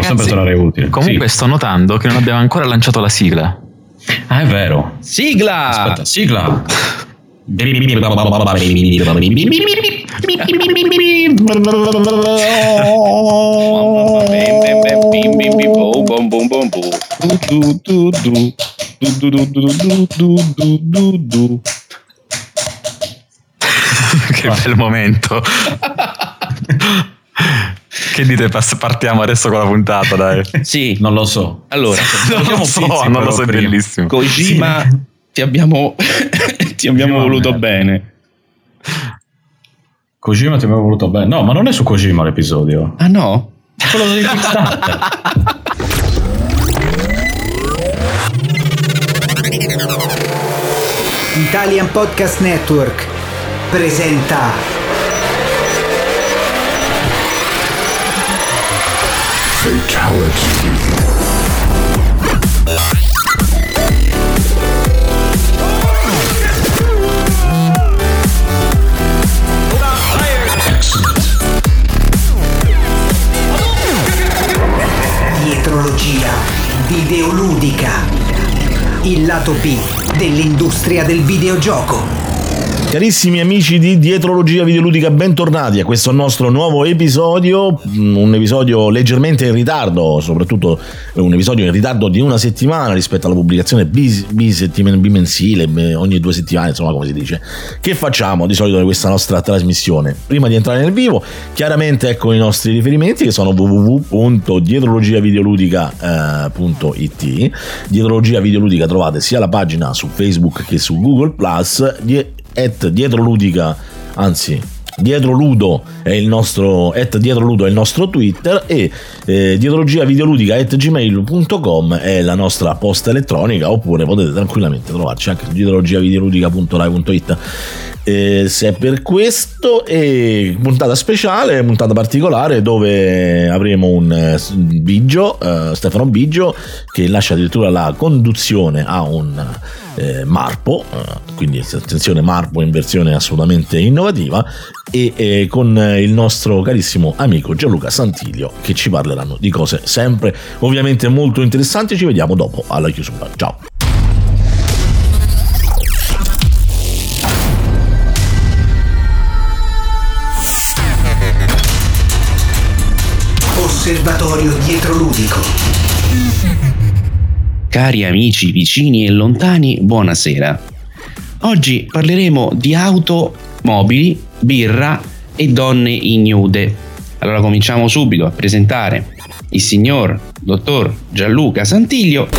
Ragazzi, comunque Sì. sto notando che non abbiamo ancora lanciato la sigla. Ah, è vero. Sigla! Aspetta, sigla. Che bel momento. che dite, partiamo adesso con la puntata, dai. Sì, Non lo so. allora, non lo so, zitti, non lo so, è prima. bellissimo. Kojima, ti abbiamo, ti abbiamo voluto merda. bene. Kojima ti avevo voluto bene. No, ma non è su Kojima l'episodio. Ah no? È quello di Kickstarter. Italian Podcast Network presenta Dietrologia videoludica. Il lato B dell'industria del videogioco. Carissimi amici di Dietrologia Videoludica, bentornati a questo nostro nuovo episodio, mm, un episodio leggermente in ritardo, soprattutto un episodio in ritardo di una settimana rispetto alla pubblicazione bimensile, ogni due settimane, insomma come si dice. Che facciamo di solito di questa nostra trasmissione? Prima di entrare nel vivo, chiaramente ecco i nostri riferimenti che sono www.dietrologiavideoludica.it Dietrologia Videoludica trovate sia la pagina su Facebook che su Google Plus, at dietroludica, anzi Dietro Ludo è il nostro at Dietro Ludo è il nostro Twitter e eh, dietrologiavideoludica at gmail.com è la nostra posta elettronica oppure potete tranquillamente trovarci anche su dietrologiavideoludica.rai.it eh, se è per questo e puntata speciale, puntata particolare dove avremo un eh, Biggio, eh, Stefano Biggio che lascia addirittura la conduzione a un eh, Marpo, eh, quindi attenzione Marpo in versione assolutamente innovativa e eh, con eh, il nostro carissimo amico Gianluca Santilio che ci parleranno di cose sempre ovviamente molto interessanti. Ci vediamo dopo alla chiusura. Ciao. Osservatorio dietroludico. Cari amici vicini e lontani, buonasera. Oggi parleremo di auto, mobili, birra e donne ignude. Allora cominciamo subito a presentare il signor dottor Gianluca Santiglio.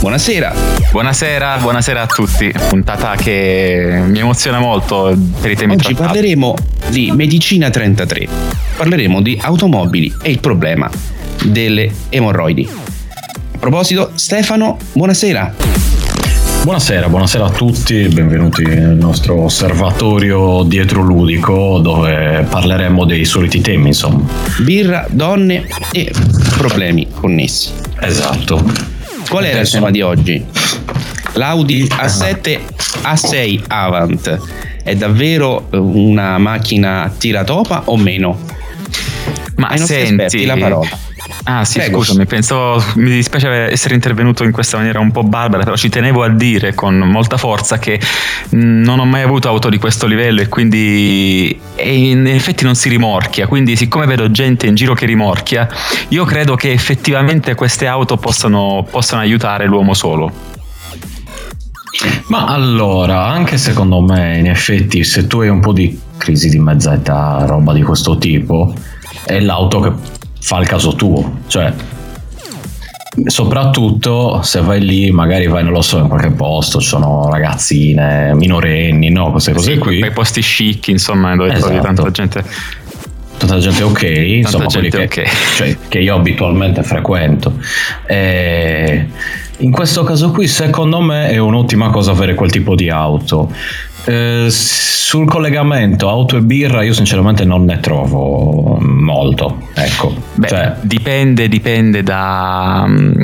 Buonasera. Buonasera, buonasera a tutti. Puntata che mi emoziona molto per i temi Oggi trattati. parleremo di Medicina 33. Parleremo di automobili e il problema delle emorroidi. A proposito, Stefano, buonasera. Buonasera, buonasera a tutti, benvenuti nel nostro osservatorio dietroludico dove parleremo dei soliti temi, insomma. Birra, donne e problemi connessi. Esatto. Qual era il Adesso- tema di oggi? L'Audi A7 A6 Avant è davvero una macchina tiratopa o meno? Ma Ai nostri senti, esperti la parola. Ah sì, Prego. scusami, pensavo, mi dispiace essere intervenuto in questa maniera un po' barbara, però ci tenevo a dire con molta forza che non ho mai avuto auto di questo livello e quindi e in effetti non si rimorchia, quindi siccome vedo gente in giro che rimorchia, io credo che effettivamente queste auto possano, possano aiutare l'uomo solo. Ma allora, anche secondo me, in effetti, se tu hai un po' di crisi di mezza età, roba di questo tipo, è l'auto che fa il caso tuo. Cioè, soprattutto se vai lì, magari vai, non lo so, in qualche posto, ci sono ragazzine, minorenni, no, queste cose Sì, qui. quei posti chic, insomma, dove trovi Esatto. tanta gente. tanta gente ok, insomma, quelli gente che, ok. cioè, che io abitualmente frequento. E in questo caso qui, secondo me, è un'ottima cosa avere quel tipo di auto. Eh, sul collegamento auto e birra, io sinceramente non ne trovo molto. Ecco, Beh, Cioè, dipende, dipende da... mm,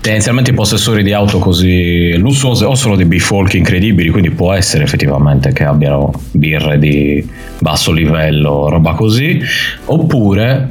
tendenzialmente i possessori di auto così lussuose o sono dei bifolchi incredibili, quindi può essere effettivamente che abbiano birre di basso livello, roba così, oppure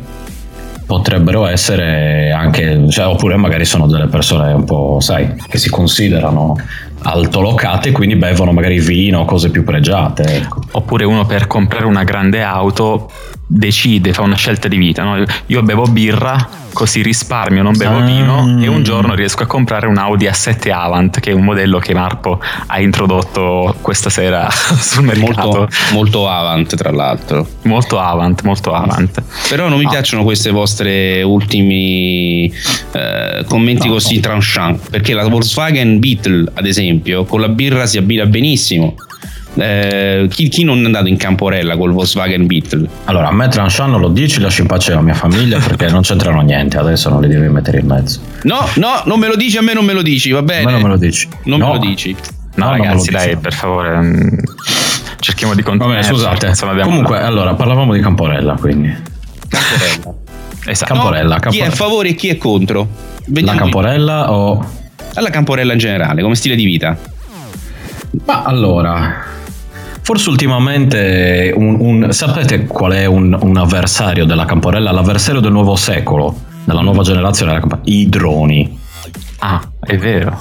potrebbero essere anche, cioè, oppure magari sono delle persone un po', sai, che si considerano altolocate quindi bevono magari vino, cose più pregiate. Ecco. Oppure uno per comprare una grande auto decide, fa una scelta di vita. no? Io bevo birra, così risparmio, non bevo vino e un giorno riesco a comprare un Audi A7 Avant, che è un modello che Marco ha introdotto questa sera sul mercato. Molto, molto avant, tra l'altro. Molto Avant, molto Avant. Però non mi Ah. piacciono queste vostre ultimi eh, commenti No, così no. tranchant. Perché la Volkswagen Beetle, ad esempio, con la birra si abbina benissimo. Eh, chi, chi non è andato in camporella col Volkswagen Beetle? Allora, a me Tranchant non lo dici, lascio in pace la mia famiglia perché non c'entrano niente, adesso non li devi mettere in mezzo. No, no, non me lo dici, a me non me lo dici, va A bene. me non me lo dici. Non No. me lo dici. No, No, ragazzi, dici. dai, per favore, mm, cerchiamo di continuare. bene, scusate. Insomma, Comunque, allora, parlavamo di Camporella, quindi. Camporella. Esatto. Camporella, No, chi è a Camporella. favore e chi è contro? La Vediamo Camporella o... alla Camporella in generale, come stile di vita. Ma allora... Forse ultimamente un, un- sapete qual è un, un avversario della Camporella? L'avversario del nuovo secolo, della nuova generazione della Camporella? I droni. Ah, è vero.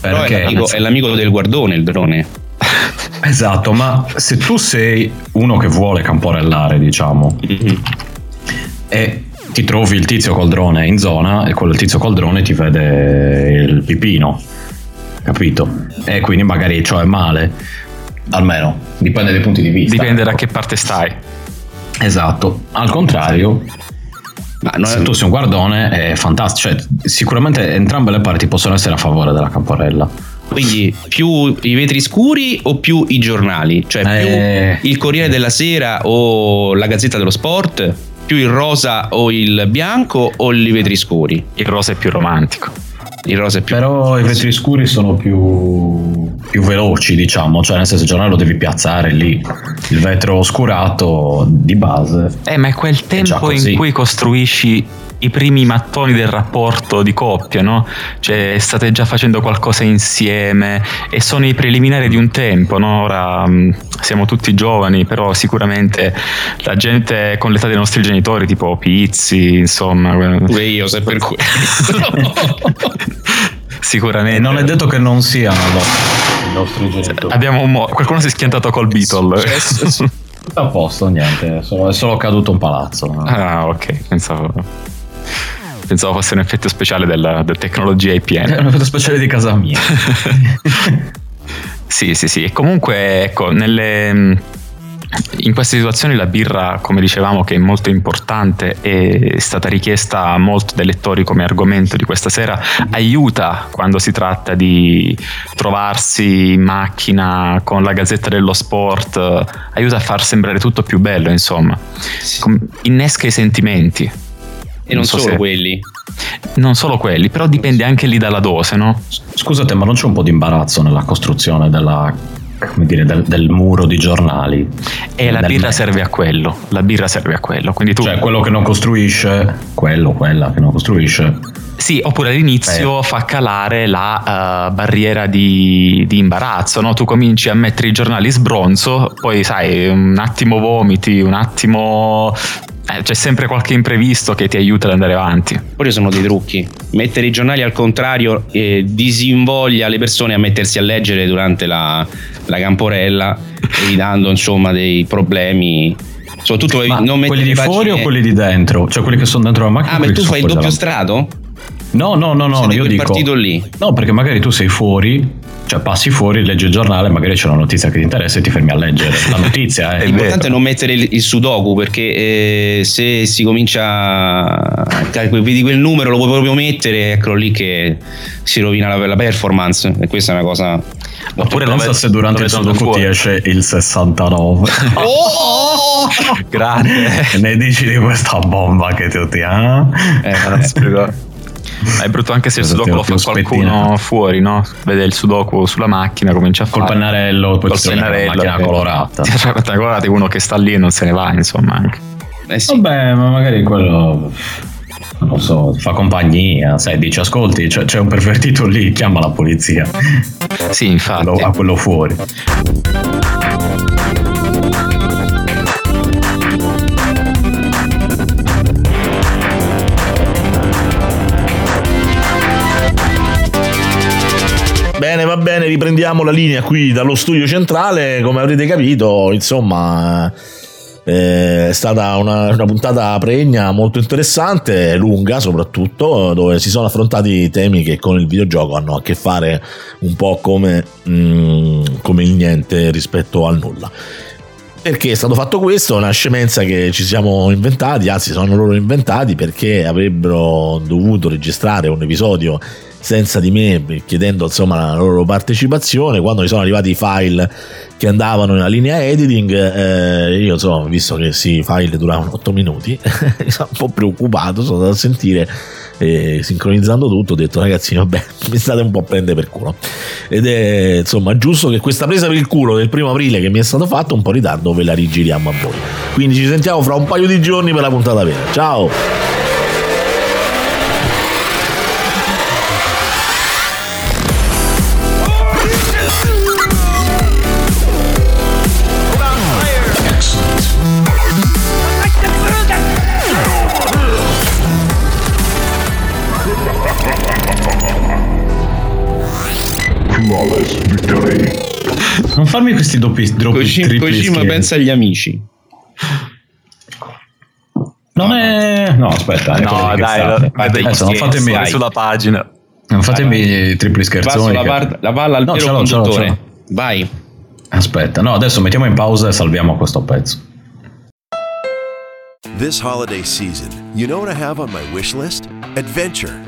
Però è Perché l'amico, è l'amico del guardone il drone. Esatto, ma se tu sei uno che vuole camporellare, diciamo, Mhm. e ti trovi il tizio col drone in zona e quello il tizio col drone ti vede il pipino, capito? E quindi magari ciò è male, almeno dipende dai punti di vista. Dipende da che parte stai. Esatto, al contrario, Ma non se tu sei un guardone è fantastico, cioè sicuramente entrambe le parti possono essere a favore della camporella. Quindi più i vetri scuri o più i giornali? Cioè Eh. più il Corriere della Sera o la Gazzetta dello Sport? Più il rosa o il bianco o i vetri scuri? Il rosa è più romantico. Il rosa è più... Però i vetri scuri sono più, più veloci, diciamo, cioè nel senso il giornale lo devi piazzare lì. Il vetro oscurato di base. Eh, ma è quel tempo così. in cui costruisci i primi mattoni del rapporto di coppia, no? Cioè, state già facendo qualcosa insieme e sono i preliminari di un tempo, no? Ora mh, siamo tutti giovani, però sicuramente la gente con l'età dei nostri genitori, tipo Pizzi, insomma. Pure io, se per cui... Sicuramente. Non è detto che non siano i nostri genitori. Abbiamo un mo- qualcuno si è schiantato col Beatle. Tutto a posto, niente, è solo, è solo caduto un palazzo. ah, ok, pensavo. Pensavo fosse un effetto speciale della, della tecnologia IPM. È un effetto speciale di casa mia. Sì, sì, sì. E comunque, ecco, nelle, in queste situazioni la birra, come dicevamo, che è molto importante, è stata richiesta molto dai lettori come argomento di questa sera, aiuta quando si tratta di trovarsi in macchina con la gazzetta dello sport, eh, aiuta a far sembrare tutto più bello, insomma. Innesca i sentimenti. E non so solo se- quelli. Non solo quelli, però dipende anche lì dalla dose, no? Scusate, ma non c'è un po' di imbarazzo nella costruzione della, come dire, del, del muro di giornali? E la birra mezzo. serve a quello. La birra serve a quello. Quindi tu Cioè, quello che non costruisce, quello, quella che non costruisce, Sì, oppure all'inizio fa calare la eh, barriera di, di imbarazzo, no? Tu cominci a mettere i giornali sbronzo, poi sai, un attimo vomiti, un attimo... eh, c'è sempre qualche imprevisto che ti aiuta ad andare avanti. Poi ci sono dei trucchi. Mettere i giornali al contrario eh, disinvoglia le persone a mettersi a leggere durante la, la camporella, evitando insomma dei problemi. Soprattutto Ma non quelli di fuori o quelli di dentro? Cioè quelli che sono dentro la macchina? Ah, ma quelli tu fai il doppio strato? No, no, no, no, Sei io dico... partito lì. No, perché magari tu sei fuori Cioè passi fuori, leggi il giornale, magari c'è una notizia che ti interessa e ti fermi a leggere la notizia. Eh. L'importante è non mettere il, il sudoku perché eh, se si comincia vedi quel numero lo puoi proprio mettere, eccolo lì che si rovina la, la performance e questa è una cosa Oppure pensa se durante il sudoku ti esce il 69. oh! Grande. ne dici di questa bomba che tutti hanno? Eh, eh è brutto anche se il sudoku lo fa qualcuno fuori, no? Vede il sudoku sulla macchina, comincia a fare. Col pennarello, poi col pennarello. La macchina colorata. Cioè, la colorata uno che sta lì e non se ne va, insomma. Anche. Eh sì. Vabbè, ma magari quello non lo so, fa compagnia, sai, dice ascolti, c'è, c'è un pervertito lì, chiama la polizia. Sì, infatti. A quello fuori. Bene, riprendiamo la linea qui dallo studio centrale. Come avrete capito, insomma, eh, è stata una, una, puntata pregna molto interessante, lunga soprattutto, dove si sono affrontati temi che con il videogioco hanno a che fare un po' come, mm, come il niente rispetto al nulla. Perché è stato fatto questo? Una scemenza che ci siamo inventati, anzi sono loro inventati perché avrebbero dovuto registrare un episodio senza di me chiedendo insomma la loro partecipazione. Quando mi sono arrivati i file che andavano nella linea editing eh, io insomma visto che sì, i file duravano 8 minuti mi sono un po' preoccupato sono andato a sentire e sincronizzando tutto ho detto ragazzi vabbè mi state un po' a prendere per culo. Ed è insomma giusto che questa presa per il culo del primo aprile che mi è stato fatto un po' in ritardo ve la rigiriamo a voi. Quindi ci sentiamo fra un paio di giorni per la puntata vera. Ciao Non farmi questi doppi, doppi Kojima, Kojima pensa agli amici. Non è... No, aspetta. No, dai, adesso non fatemi dai. sulla pagina. Non fatemi vai, tripli scherzoni. La, par- la, palla al no, vero conduttore. Vai. Aspetta, no, adesso mettiamo in pausa e salviamo questo pezzo. This holiday season, you know what I have on my wish list? Adventure.